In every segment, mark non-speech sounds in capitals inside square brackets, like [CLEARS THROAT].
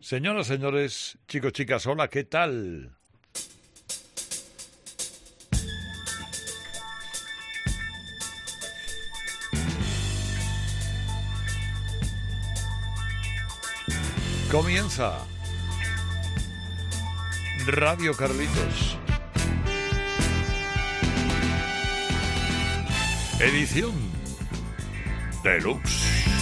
Señoras, señores, chicos, chicas, hola, ¿qué tal? Comienza Radio Carlitos. Edición Deluxe.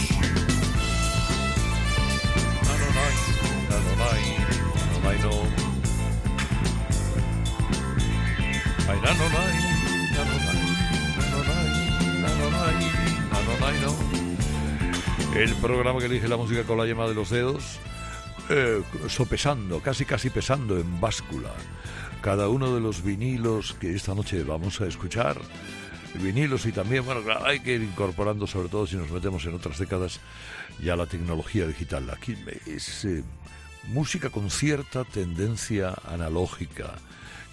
El programa que elige la música con la yema de los dedos, eh, sopesando, casi casi pesando en báscula, cada uno de los vinilos que esta noche vamos a escuchar vinilos y también, bueno, hay que ir incorporando, sobre todo si nos metemos en otras décadas, ya la tecnología digital. Aquí es música con cierta tendencia analógica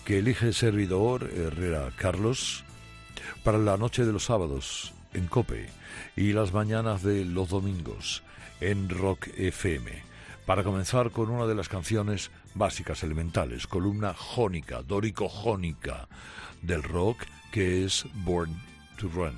que elige el servidor Herrera Carlos para la noche de los sábados en Cope y las mañanas de los domingos en Rock FM. Para comenzar con una de las canciones básicas elementales, columna jónica, dórico-jónica del rock, que es Born to Run.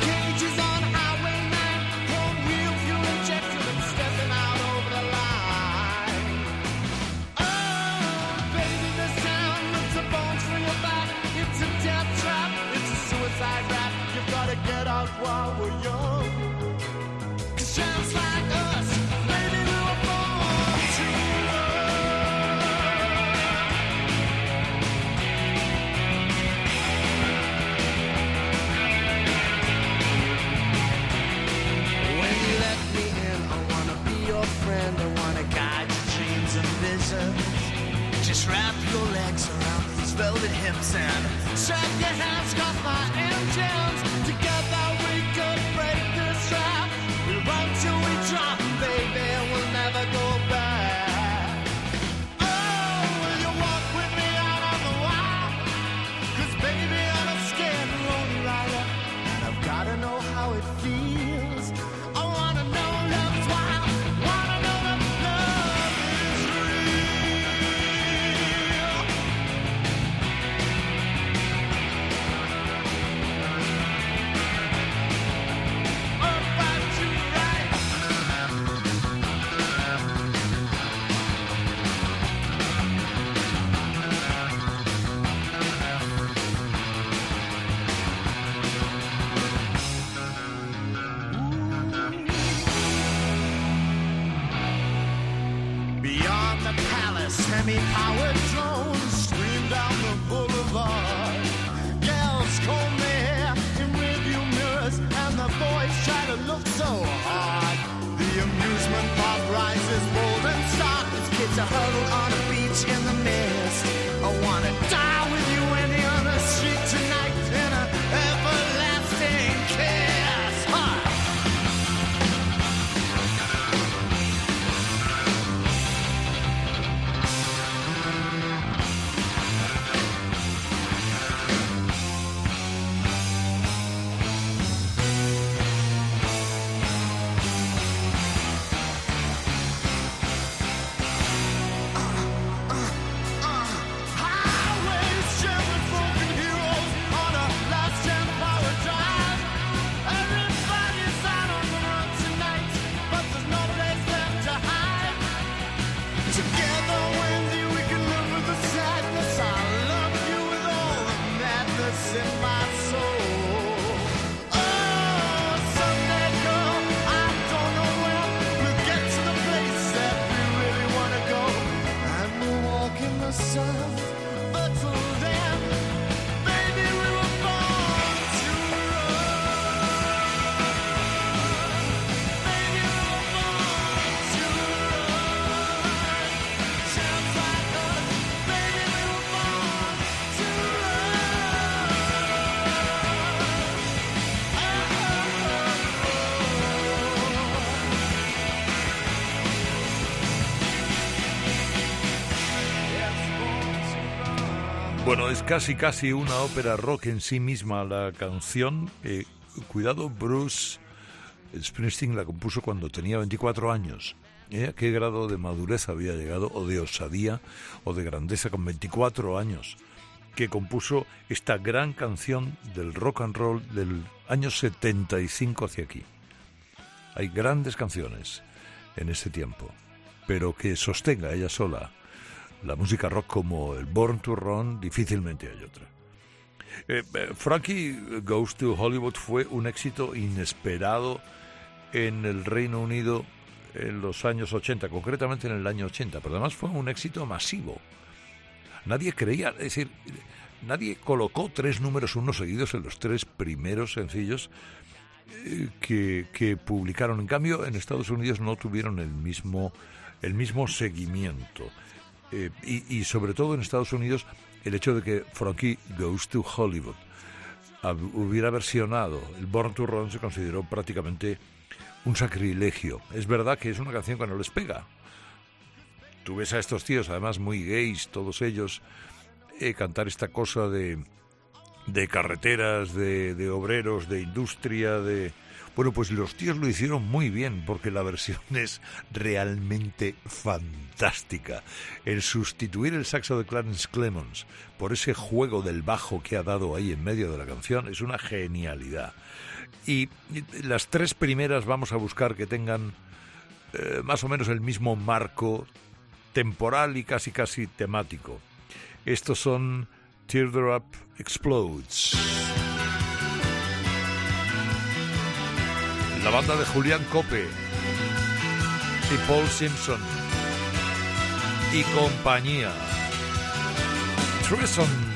Just wrap your legs around these velvet hips and strap your hands, from the palace, semi-powered drones streamed down. Bueno, es casi casi una ópera rock en sí misma la canción. Eh, cuidado, Bruce Springsteen la compuso cuando tenía 24 años. ¿Eh? ¿A qué grado de madurez había llegado, o de osadía, o de grandeza con 24 años? Que compuso esta gran canción del rock and roll del año 75 hacia aquí. Hay grandes canciones en ese tiempo, pero que sostenga ella sola la música rock como el Born to Run, difícilmente hay otra. Eh, eh, Frankie Goes to Hollywood fue un éxito inesperado en el Reino Unido en los años 80, concretamente en el año 80, pero además fue un éxito masivo. Nadie creía, es decir, nadie colocó tres números uno seguidos en los tres primeros sencillos eh, que, que, publicaron. En cambio, en Estados Unidos no tuvieron el mismo, el mismo seguimiento. Eh, y, sobre todo en Estados Unidos el hecho de que Frankie Goes to Hollywood hubiera versionado el Born to Run se consideró prácticamente un sacrilegio. Es verdad que es una canción que no les pega. Tú ves a estos tíos, además muy gays, todos ellos, eh, cantar esta cosa de, de carreteras, de, de obreros, de industria, de, bueno, pues los tíos lo hicieron muy bien porque la versión [LAUGHS] es realmente fantástica. El sustituir el saxo de Clarence Clemons por ese juego del bajo que ha dado ahí en medio de la canción es una genialidad. Y las tres primeras vamos a buscar que tengan eh, más o menos el mismo marco temporal y casi casi temático. Estos son Teardrop Explodes. La banda de Julián Cope y Paul Simpson y compañía. Treson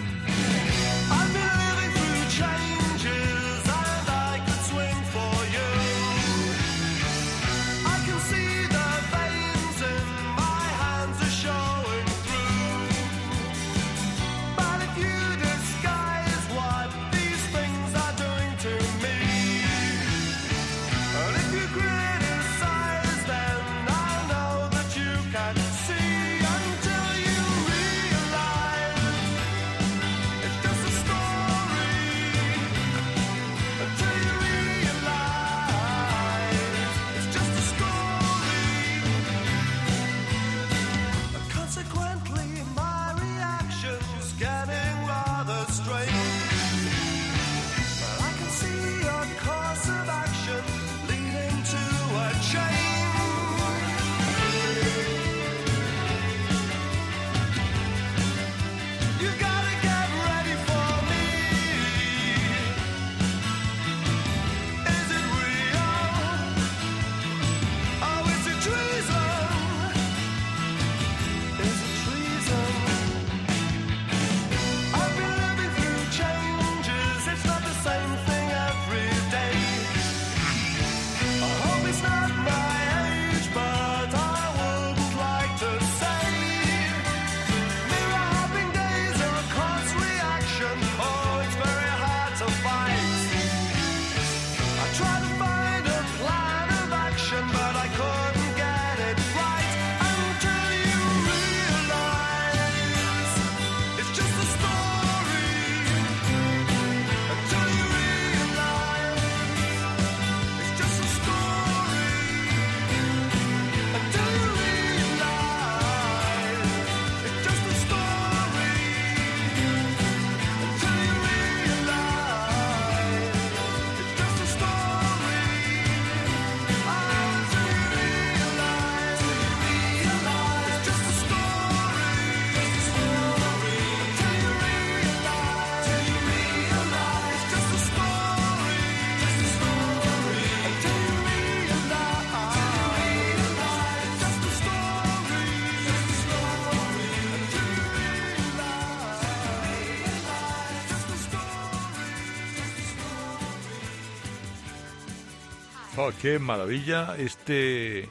Oh, qué maravilla. Este,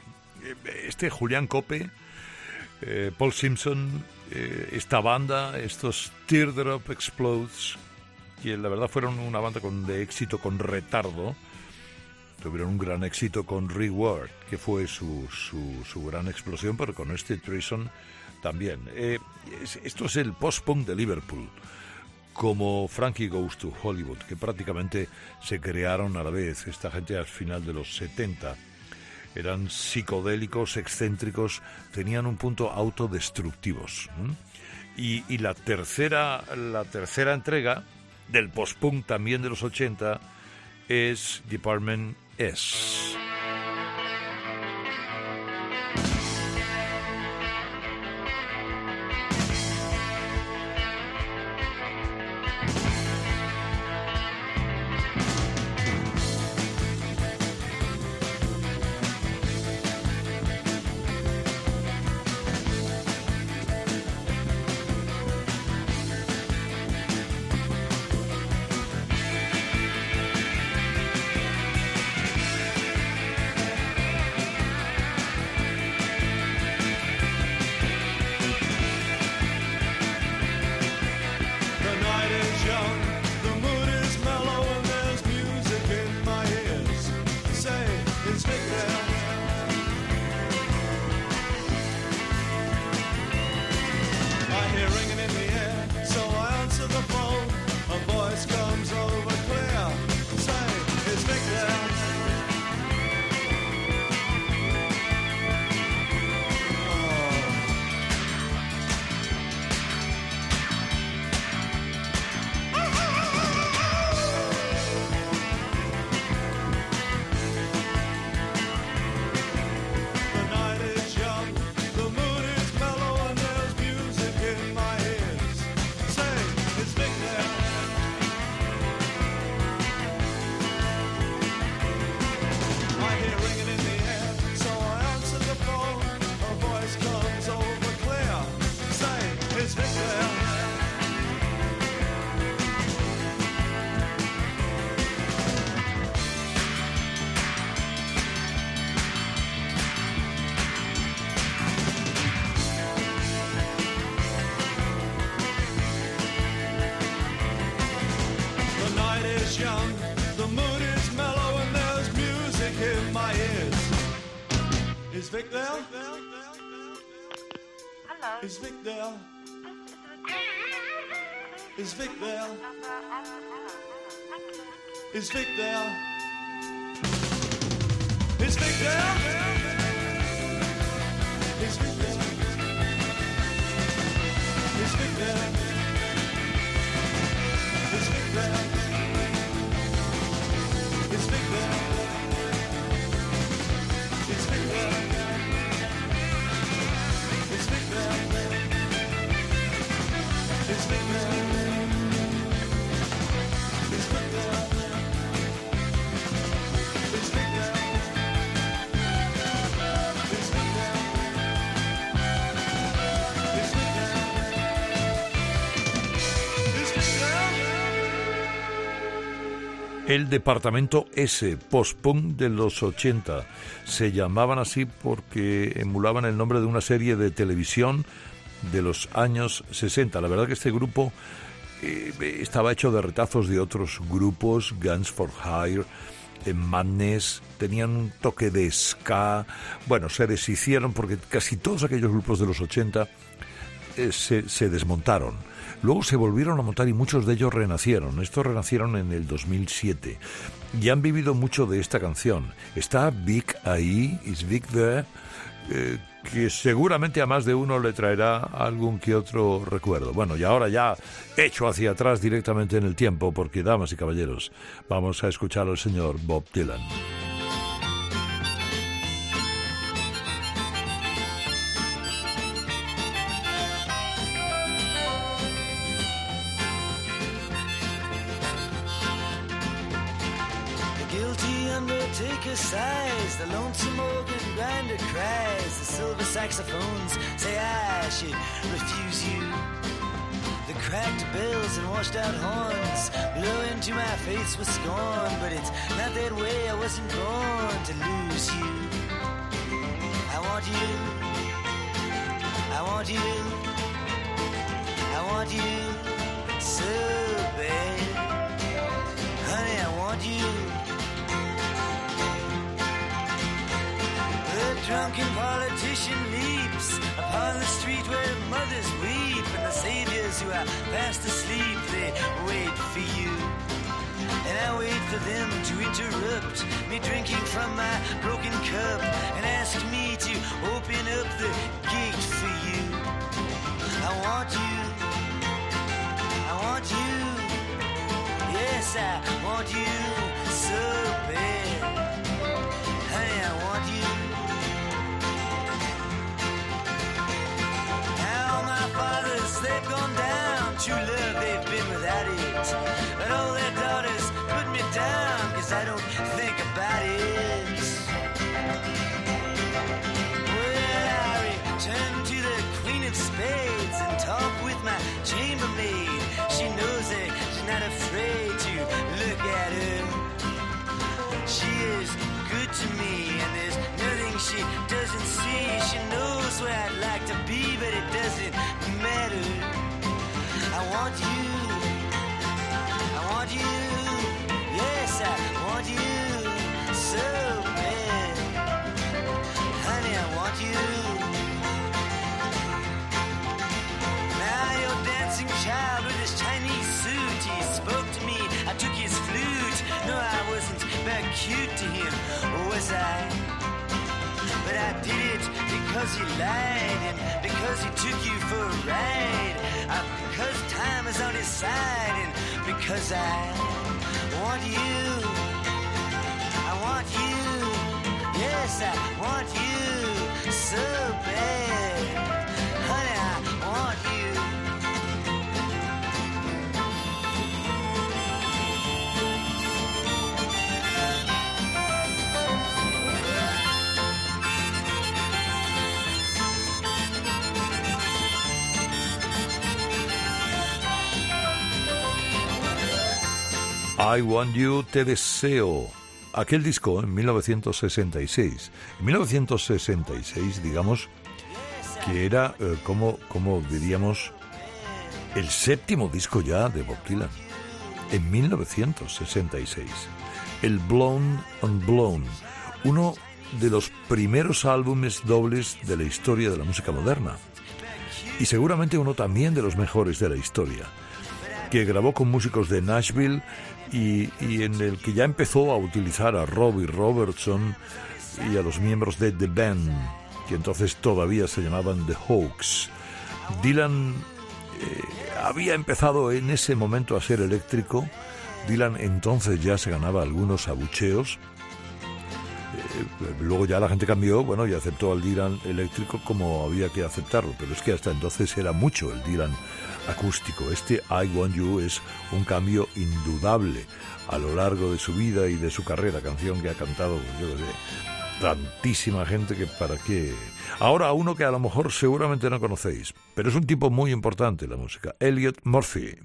este Julián Cope, eh, Paul Simpson, eh, esta banda, estos Teardrop Explodes, que la verdad fueron una banda con, de éxito con retardo, tuvieron un gran éxito con Reward, que fue su, su, su gran explosión, pero con este Treason también. Eh, esto es el post-punk de Liverpool, como Frankie Goes to Hollywood, que prácticamente se crearon a la vez, esta gente al final de los 70. Eran psicodélicos, excéntricos, tenían un punto autodestructivos. Y, y, la, tercera, la tercera entrega del post-punk también de los 80 es Department S. Is Vic there? Is Vic there? Is Vic there? Is Vic there? Is Vic there? Is Vic there? El departamento S, post-punk de los 80. Se llamaban así porque emulaban el nombre de una serie de televisión de los años 60. La verdad que este grupo eh, estaba hecho de retazos de otros grupos, Guns for Hire, Madness, tenían un toque de ska. Bueno, se deshicieron porque casi todos aquellos grupos de los 80 eh, se, se desmontaron Luego se volvieron a montar y muchos de ellos renacieron. Estos renacieron en el 2007 y han vivido mucho de esta canción. Está Vic ahí, is Vic there, eh, que seguramente a más de uno le traerá algún que otro recuerdo. Bueno, y ahora ya hecho hacia atrás directamente en el tiempo, porque damas y caballeros, vamos a escuchar al señor Bob Dylan. Washed out horns blow into my face with scorn. But it's not that way. I wasn't born to lose you. I want you. I want you. I want you so bad. Honey, I want you. The drunken politician leaps upon the street where mothers weep and the saviors who are fast asleep they wait for you. And I wait for them to interrupt me drinking from my broken cup She knows where I'd like to be, but it doesn't matter. I want you. I want you. Yes, I want you so bad. Honey, I want you. Now your dancing child with his Chinese suit, he spoke to me. I took his flute. No, I wasn't that cute to him, was I? But I did it because he lied and because he took you for a ride. Uh, because time is on his side and because I want you. I want you. Yes, I want you so bad. I Want You, Te Deseo. Aquel disco en 1966. En 1966, digamos, que era, eh, como, como diríamos, el séptimo disco ya de Bob Dylan. En 1966. El Blown on Blown. Uno de los primeros álbumes dobles de la historia de la música moderna. Y seguramente uno también de los mejores de la historia que grabó con músicos de Nashville y, y, en el que ya empezó a utilizar a Robbie Robertson y a los miembros de The Band, que entonces todavía se llamaban The Hawks. Dylan eh, había empezado en ese momento a ser eléctrico. Dylan entonces ya se ganaba algunos abucheos. Eh, luego ya la gente cambió, bueno, y aceptó al Dylan eléctrico como había que aceptarlo, pero es que hasta entonces era mucho el Dylan acústico. Este I Want You es un cambio indudable a lo largo de su vida y de su carrera, canción que ha cantado, tantísima gente que para qué. Ahora uno que a lo mejor seguramente no conocéis, pero es un tipo muy importante en la música, Elliot Murphy.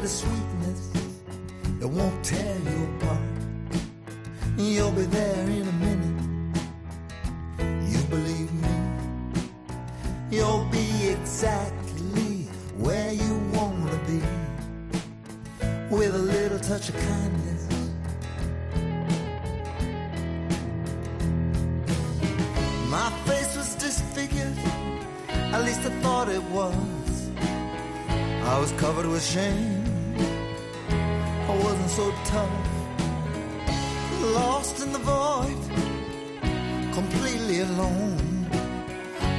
Bit of sweetness that won't tear you apart. You'll be there in a minute. You believe me. You'll be exactly where you wanna be. With a little touch of kindness. My face was disfigured, at least I thought it was. I was covered with shame, so tough. Lost in the void, completely alone.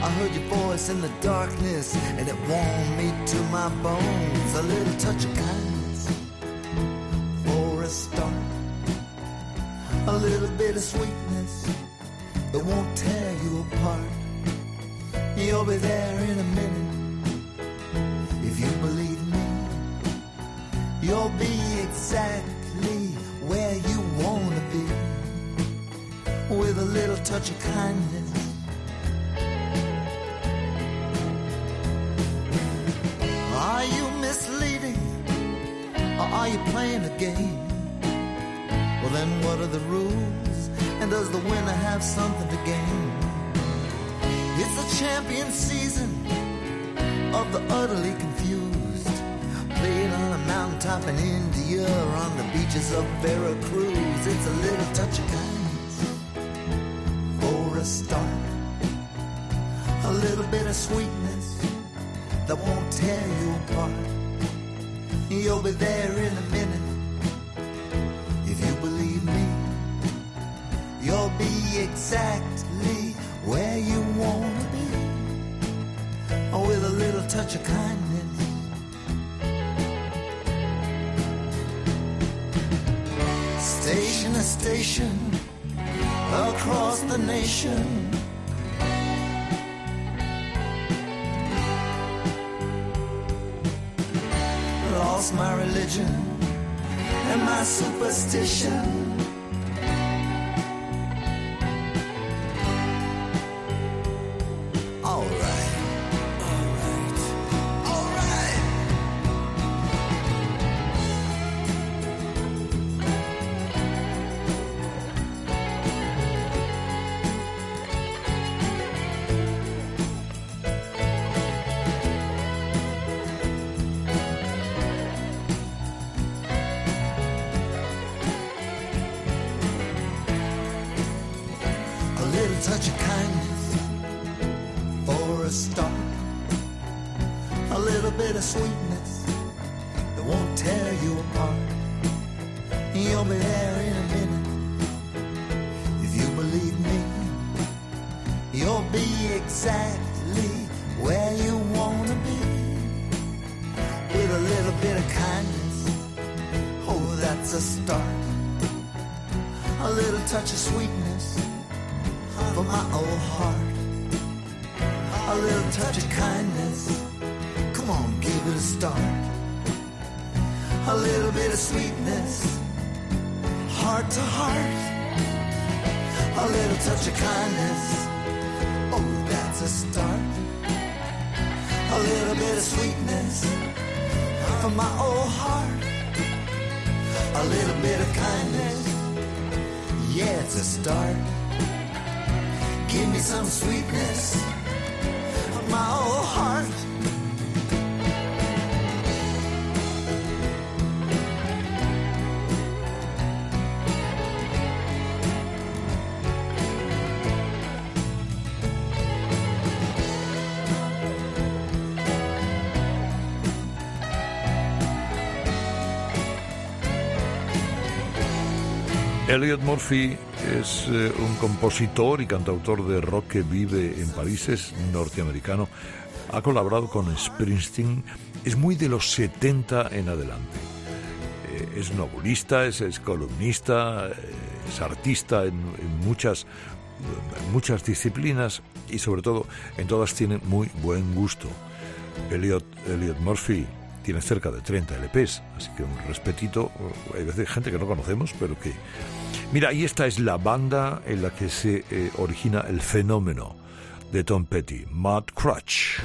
I heard your voice in the darkness, and it warmed me to my bones. A little touch of kindness are you playing a game? Well, then what are the rules? And does the winner have something to gain? It's the champion season of the utterly confused. Played on a mountaintop in India or on the beaches of Veracruz. It's a little touch of kindness for a start. A little bit of sweetness that won't tear you apart. You'll be there in a minute if you believe me. You'll be exactly where you wanna be oh, with a little touch of kindness. Station to station across the nation. Lost my religion and my superstition. Start. A little bit of sweetness that won't tear you apart. You'll be there in a minute if you believe me. You'll be exactly where you wanna be with a little bit of kindness. Oh, that's a start. A little touch of sweetness for my old heart. A little touch of kindness. Come on, give it a start. A little bit of sweetness, heart to heart. A little touch of kindness. Oh, that's a start. A little bit of sweetness from my old heart. A little bit of kindness. Yeah, it's a start. Give me some sweetness my old heart. Elliot Murphy es eh, un compositor y cantautor de rock que vive en París, es norteamericano. Ha colaborado con Springsteen, es muy de los 70 en adelante. Eh, es novelista, es, columnista, eh, es artista en, muchas, muchas disciplinas y sobre todo en todas tiene muy buen gusto. Elliot, Elliot Murphy tiene cerca de 30 LPs, así que un respetito. Hay veces gente que no conocemos, pero que... Mira, y esta es la banda en la que se eh, origina el fenómeno de Tom Petty, Mud Crutch.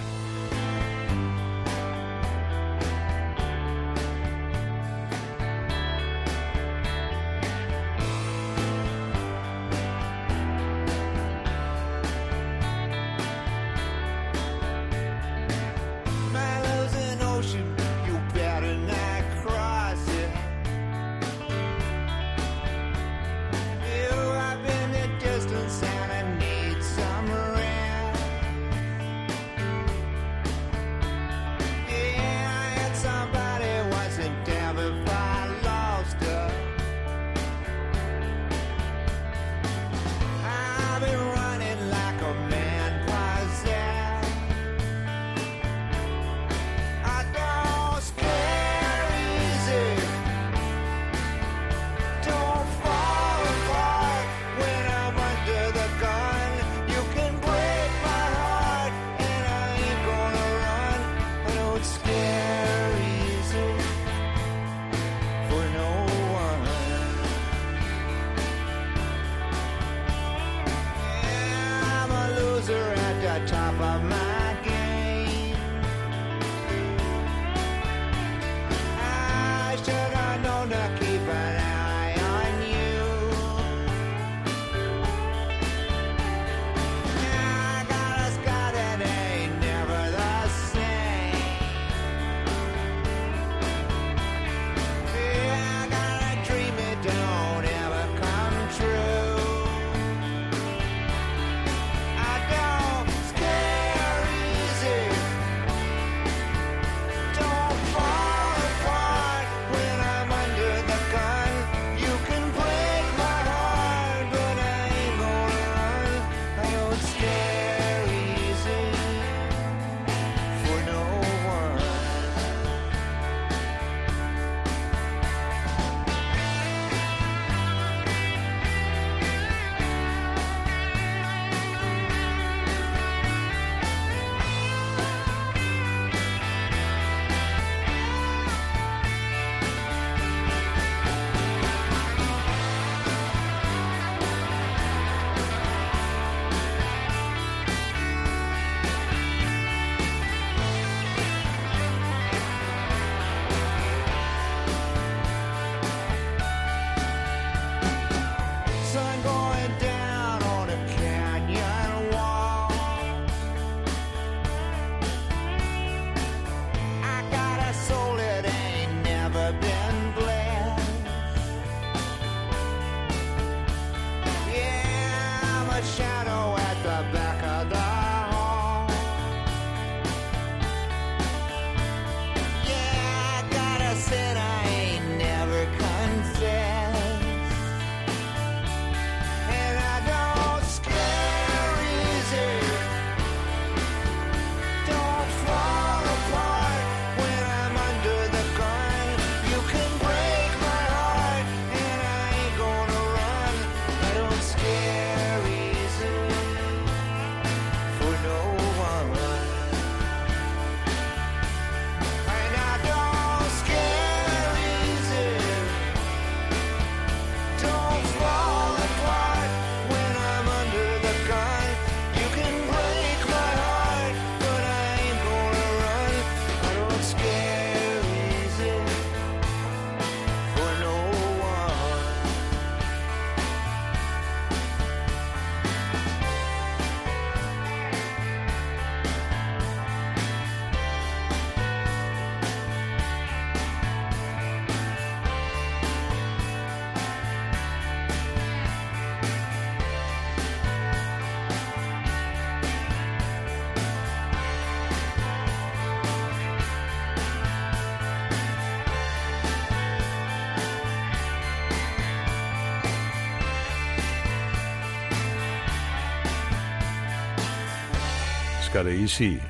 Scary Easy. Eh,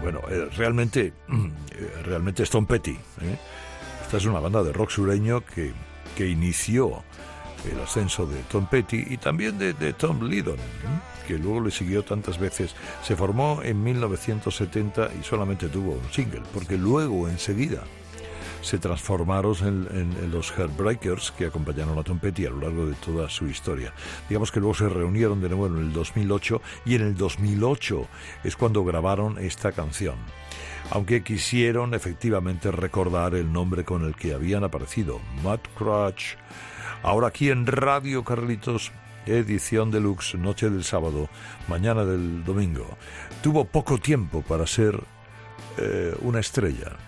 bueno, eh, realmente, [CLEARS THROAT] eh, realmente Tom Petty. ¿eh? Esta es una banda de rock sureño que, que inició el ascenso de Tom Petty y también de, de Tom Lydon, ¿eh? que luego le siguió tantas veces. Se formó en 1970 y solamente tuvo un single, porque luego enseguida se transformaron en, los Heartbreakers que acompañaron a Tom Petty a lo largo de toda su historia. Digamos que luego se reunieron de nuevo en el 2008 y en el 2008 es cuando grabaron esta canción. Aunque quisieron efectivamente recordar el nombre con el que habían aparecido, Matt Crutch. Ahora aquí en Radio Carlitos, edición deluxe, noche del sábado, mañana del domingo. Tuvo poco tiempo para ser eh, una estrella.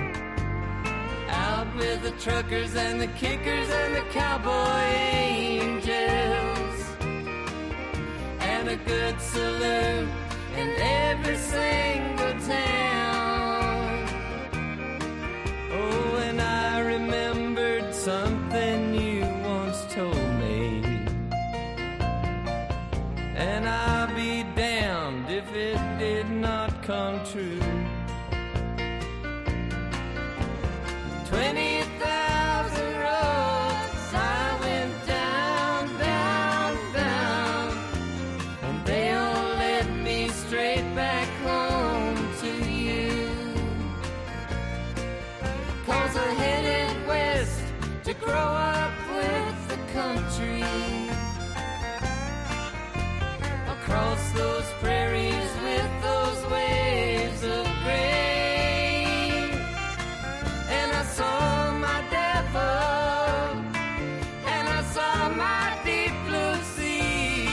Out with the truckers and the kickers and the cowboy angels, and a good saloon in every single town. Oh, and I remembered something grow up with the country. Across those prairies with those waves of grain. And I saw my devil. And I saw my deep blue sea.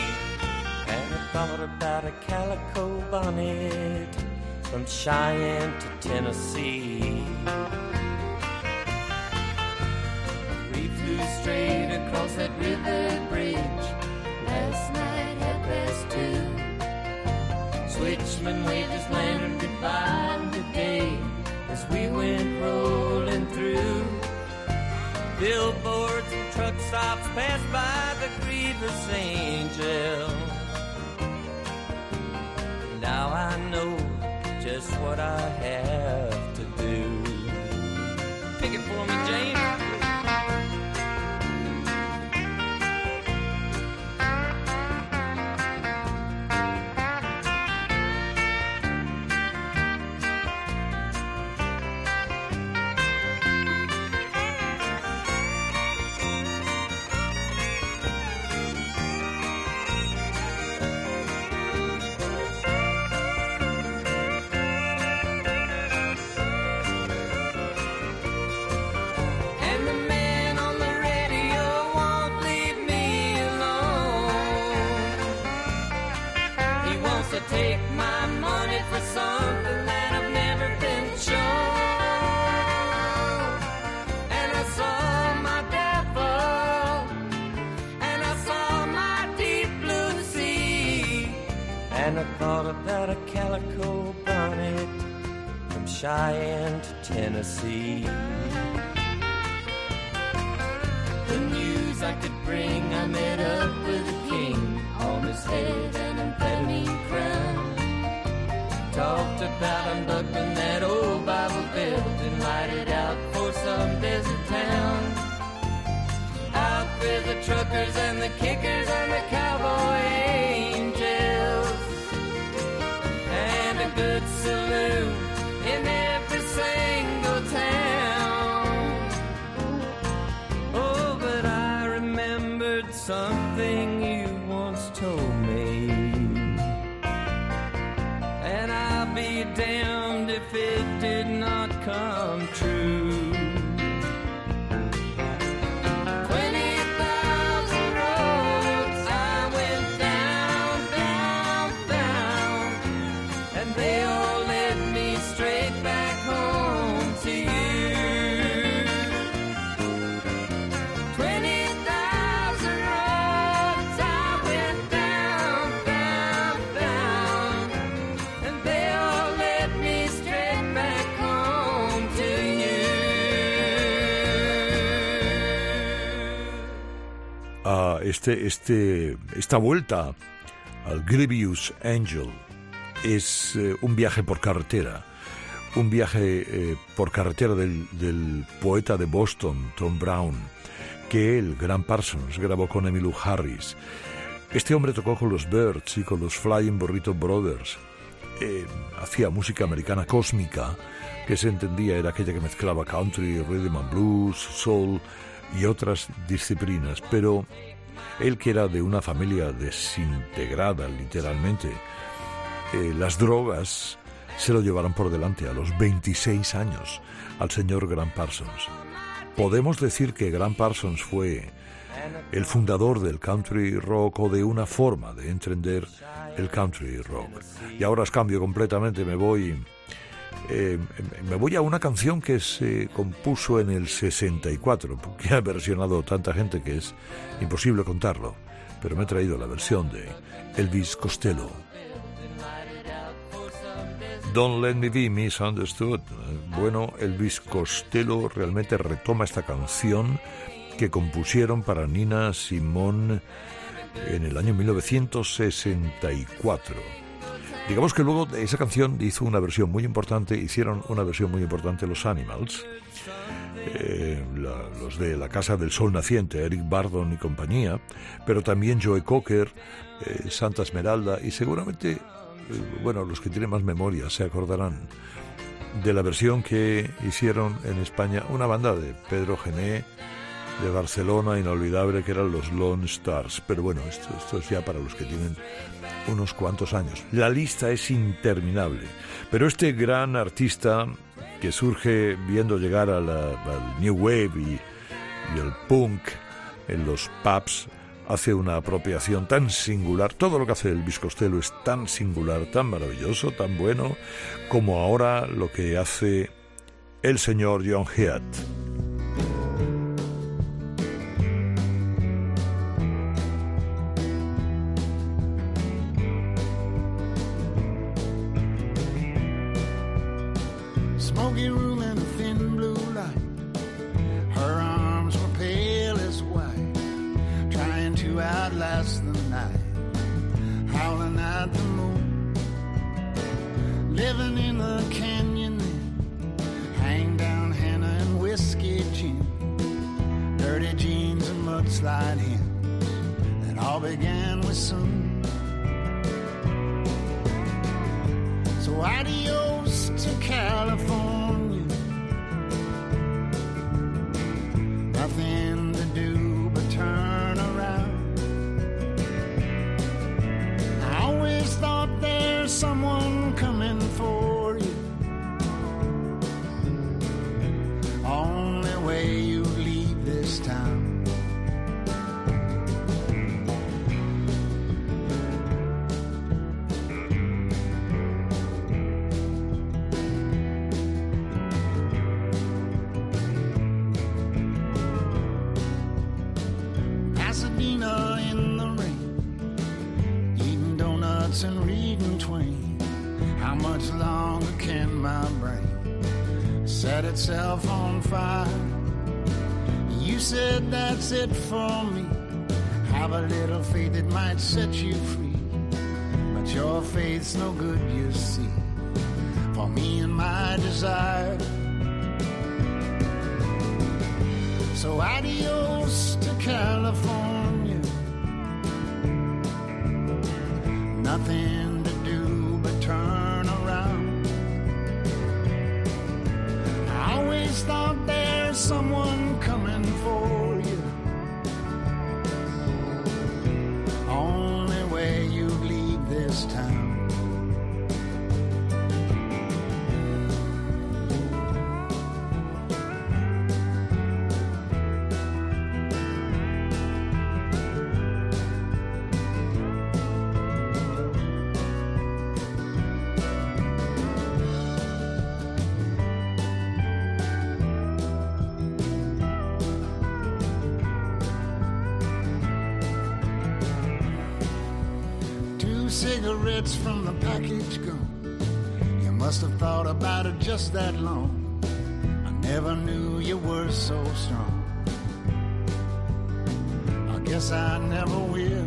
And I thought about a calico bonnet from Cheyenne to Tennessee. Straight across that river bridge last night at past two. Switchman waved his lantern goodbye today as we went rolling through. Billboards and truck stops passed by the grievous angel. Now I know just what I have to do. Pick it for me, James. Calico bonnet from Cheyenne to Tennessee. The news I could bring, I met up with a king on his head and amphetamine crown. Talked about unbuckling that old Bible belt and light it out for some desert town. Out with the truckers and the kickers and the cowboy este, este, esta vuelta al Grievous Angel es eh, un viaje por carretera, un viaje eh, por carretera del, del poeta de Boston, Tom Brown, que el gran Parsons grabó con Emmylou Harris. Este hombre tocó con los Birds y con los Flying Burrito Brothers. Eh, hacía música americana cósmica, que se entendía era aquella que mezclaba country, rhythm and blues, soul y otras disciplinas. Pero él que era de una familia desintegrada, literalmente, eh, las drogas se lo llevaron por delante a los 26 años al señor Grant Parsons. Podemos decir que Grant Parsons fue el fundador del country rock o de una forma de entender el country rock. Y ahora os cambio completamente, me voy eh, me voy a una canción que se compuso en el 64, que ha versionado tanta gente que es imposible contarlo, pero me he traído la versión de Elvis Costello. Don't Let Me Be Misunderstood. Bueno, Elvis Costello realmente retoma esta canción que compusieron para Nina Simone en el año 1964. Digamos que luego de esa canción hizo una versión muy importante, hicieron una versión muy importante los Animals, eh, los de la Casa del Sol Naciente, Eric Bardon y compañía, pero también Joe Cocker, eh, Santa Esmeralda y seguramente, eh, bueno, los que tienen más memoria se acordarán de la versión que hicieron en España una banda de Pedro Gené, de Barcelona, inolvidable, que eran los Lone Stars. Pero bueno, esto, esto es ya para los que tienen unos cuantos años. La lista es interminable. Pero este gran artista que surge viendo llegar a la- al New Wave y, y el punk en los pubs, hace una apropiación tan singular. Todo lo que hace Elvis Costello es tan singular, tan maravilloso, tan bueno, como ahora lo que hace el señor John Heath. Donuts and reading Twain. How much longer can my brain set itself on fire? You said that's it for me. Have a little faith it might set you free, but your faith's no good, you see. For me and my desire. So adios to California. Nothing just that long. I never knew you were so strong. I guess guess I never will.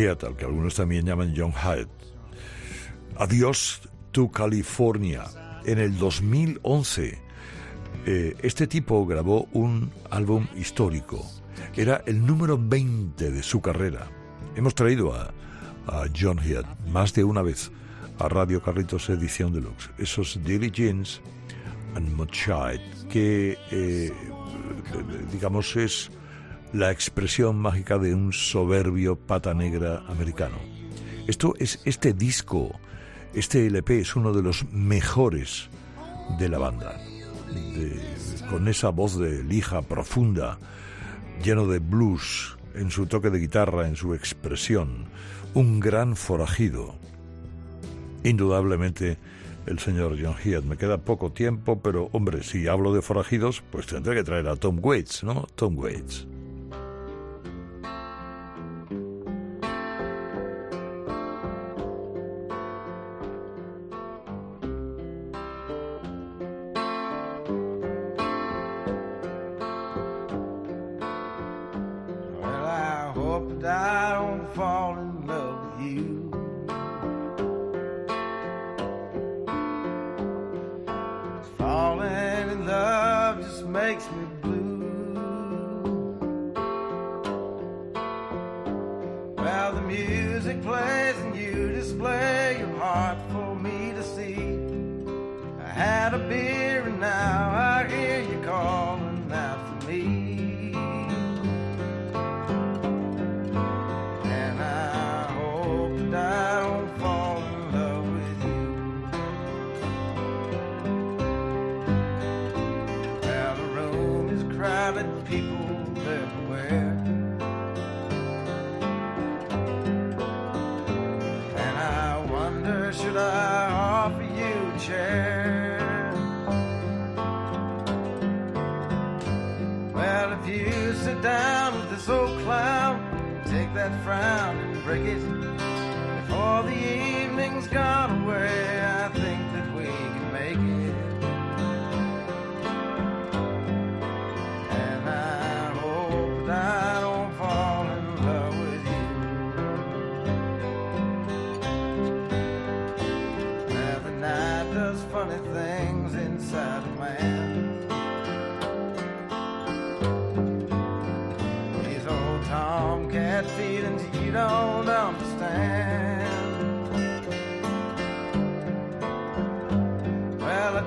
Head, al que algunos también llaman John Hyde. Adiós to California. En el 2011, eh, este tipo grabó un álbum histórico. Era el número 20 de su carrera. Hemos traído a, John Head más de una vez a Radio Carritos Edición Deluxe. Esos Jeans and Moonshine, que eh, digamos es la expresión mágica de un soberbio pata negra americano. Esto es este disco, este LP es uno de los mejores de la banda. Con esa voz de lija profunda, lleno de blues en su toque de guitarra, en su expresión, un gran forajido. Indudablemente el señor John Heath. Me queda poco tiempo, pero hombre, si hablo de forajidos, pues tendré que traer a Tom Waits, ¿no? Tom Waits. Hope that I don't fall in love with you.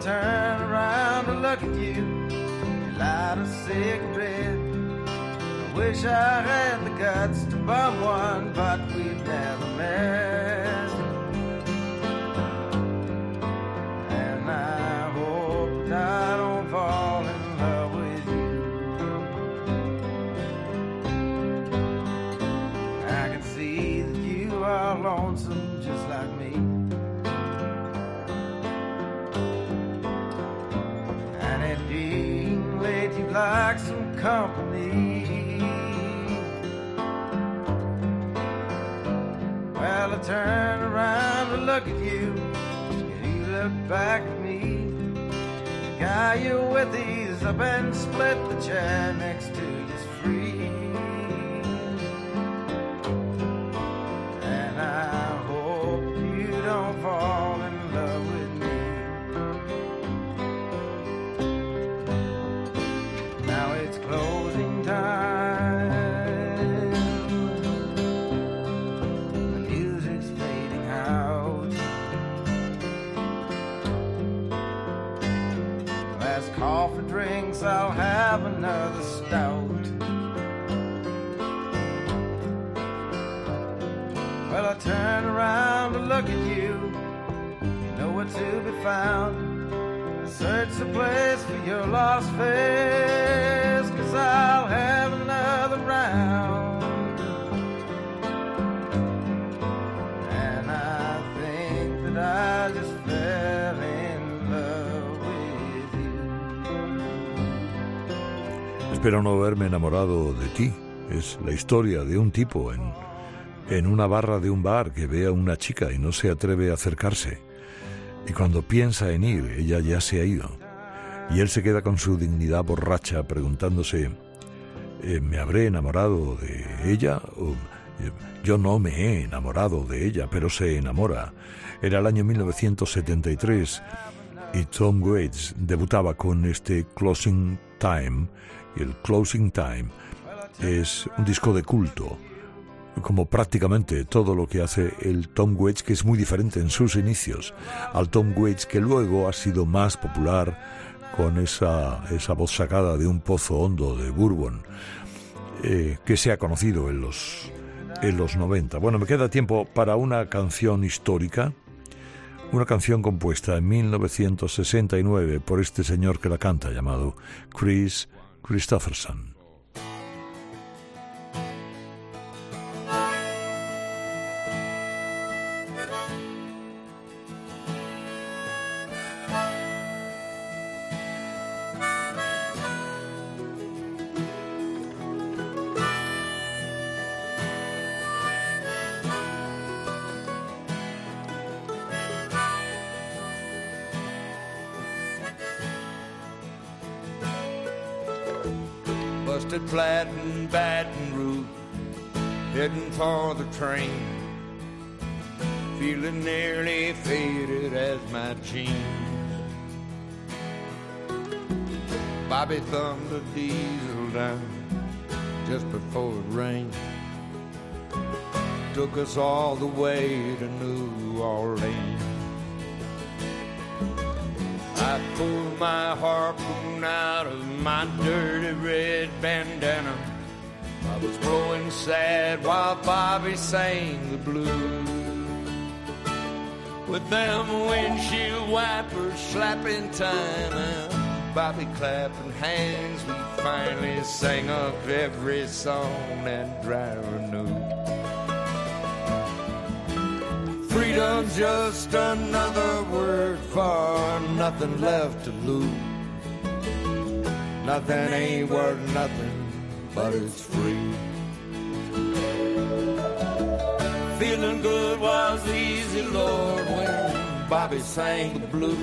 Turn around to look at you. You light a cigarette. I wish I had the guts to bum one, but we've never met. Turn around to look at you. and You look back at me. The guy you're with, he's up and split the chair next to found. Search the place for your lost face, cause I'll have another round. And I think that I just fell in love with you. Espero no haberme enamorado de ti. Es la historia de un tipo en, en una barra de un bar que ve a una chica y no se atreve a acercarse. Y cuando piensa en ir, ella ya se ha ido. Y él se queda con su dignidad borracha preguntándose, eh, ¿me habré enamorado de ella? O, eh, yo no me he enamorado de ella, pero se enamora. Era el año 1973 y Tom Waits debutaba con este Closing Time. El Closing Time es un disco de culto como prácticamente todo lo que hace el Tom Waits, que es muy diferente en sus inicios al Tom Waits que luego ha sido más popular con esa, esa voz sacada de un pozo hondo de Bourbon, eh, que se ha conocido en los, en los 90. Bueno, me queda tiempo para una canción histórica, una canción compuesta en 1969 por este señor que la canta, llamado Chris Christopherson. Rouge, heading for the train. Feeling nearly faded as my jeans. Bobby thumbed the diesel down just before it rained. Took us all the way to New Orleans. I pulled my harpoon out of my dirty red bandana. I was blowing sad while Bobby sang the blues. With them windshield wipers slapping time and Bobby clapping hands, we finally sang up every song that driver knew. Freedom's just another word for nothing left to lose. Nothing ain't worth nothing, but it's free. Feeling good was easy, Lord, when Bobby sang the blues.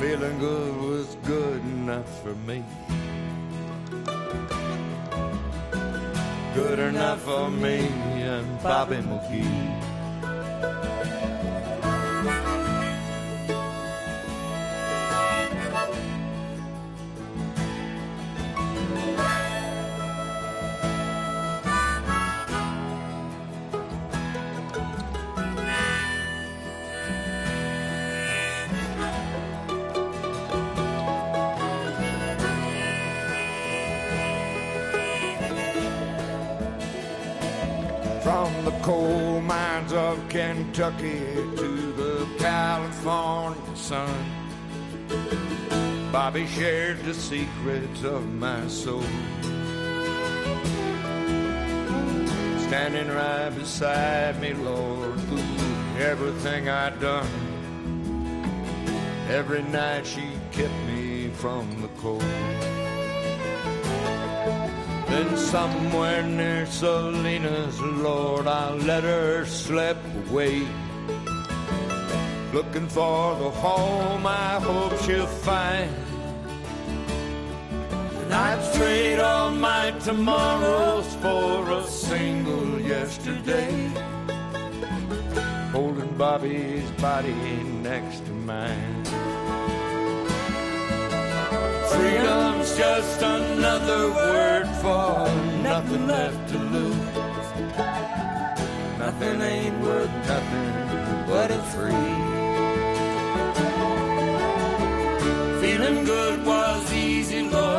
Feeling good was good enough for me. Good enough for me and Bobby McGee. From the coal mines of Kentucky to the California sun, Bobby shared the secrets of my soul. Standing right beside me, Lord, through everything I'd done. Every night she kept me from the cold. Then somewhere near Salinas, Lord, I let her slip away. Looking for the home I hope she'll find. And I'd trade all my tomorrows for a single yesterday. Holding Bobby's body next to mine. Freedom's just another word for nothing left to lose. Nothing ain't worth nothing but it's free. Feeling good was easy, Lord.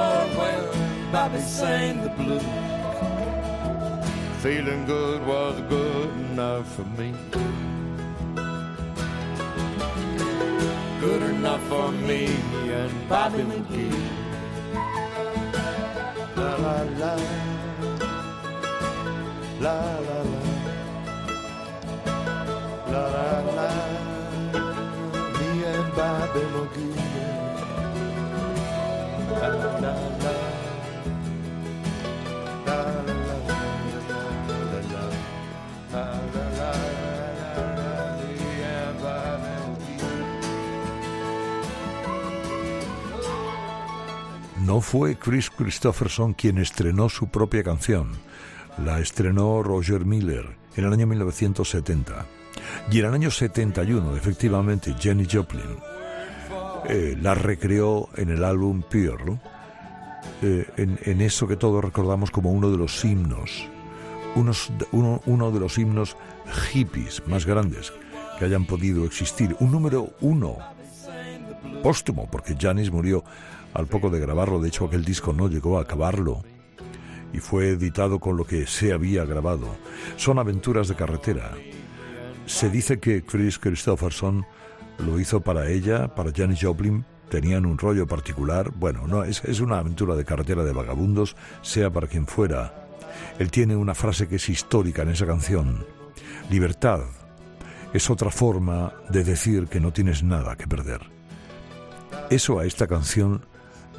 Bobby sang the blues. Feeling good was good enough for me. Good enough for me and Bobby McGee. La la la. La la la. La la la. Me and Bobby McGee. Fue Chris Christopherson quien estrenó su propia canción. La estrenó Roger Miller en el año 1970. Y en el año 71, efectivamente, Jenny Joplin eh, la recreó en el álbum Pearl, eh, en, eso que todos recordamos como uno de los himnos, uno, uno de los himnos hippies más grandes que hayan podido existir. Un número uno póstumo, porque Janis murió al poco de grabarlo. De hecho, aquel disco no llegó a acabarlo y fue editado con lo que se había grabado. Son aventuras de carretera. Se dice que Chris Christopherson lo hizo para ella, para Janis Joplin. Tenían un rollo particular. Bueno, no, es, es una aventura de carretera de vagabundos, sea para quien fuera. Él tiene una frase que es histórica en esa canción. Libertad es otra forma de decir que no tienes nada que perder. Eso a esta canción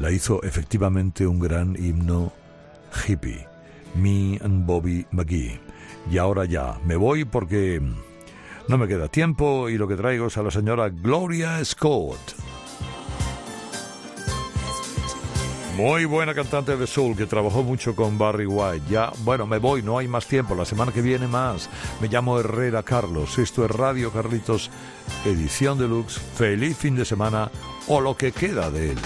la hizo efectivamente un gran himno hippie, Me and Bobby McGee. Y ahora ya, me voy porque no me queda tiempo y lo que traigo es a la señora Gloria Scott. Muy buena cantante de soul que trabajó mucho con Barry White. Ya, bueno, me voy, no hay más tiempo. La semana que viene más. Me llamo Herrera Carlos. Esto es Radio Carlitos, edición deluxe. Feliz fin de semana o lo que queda de él.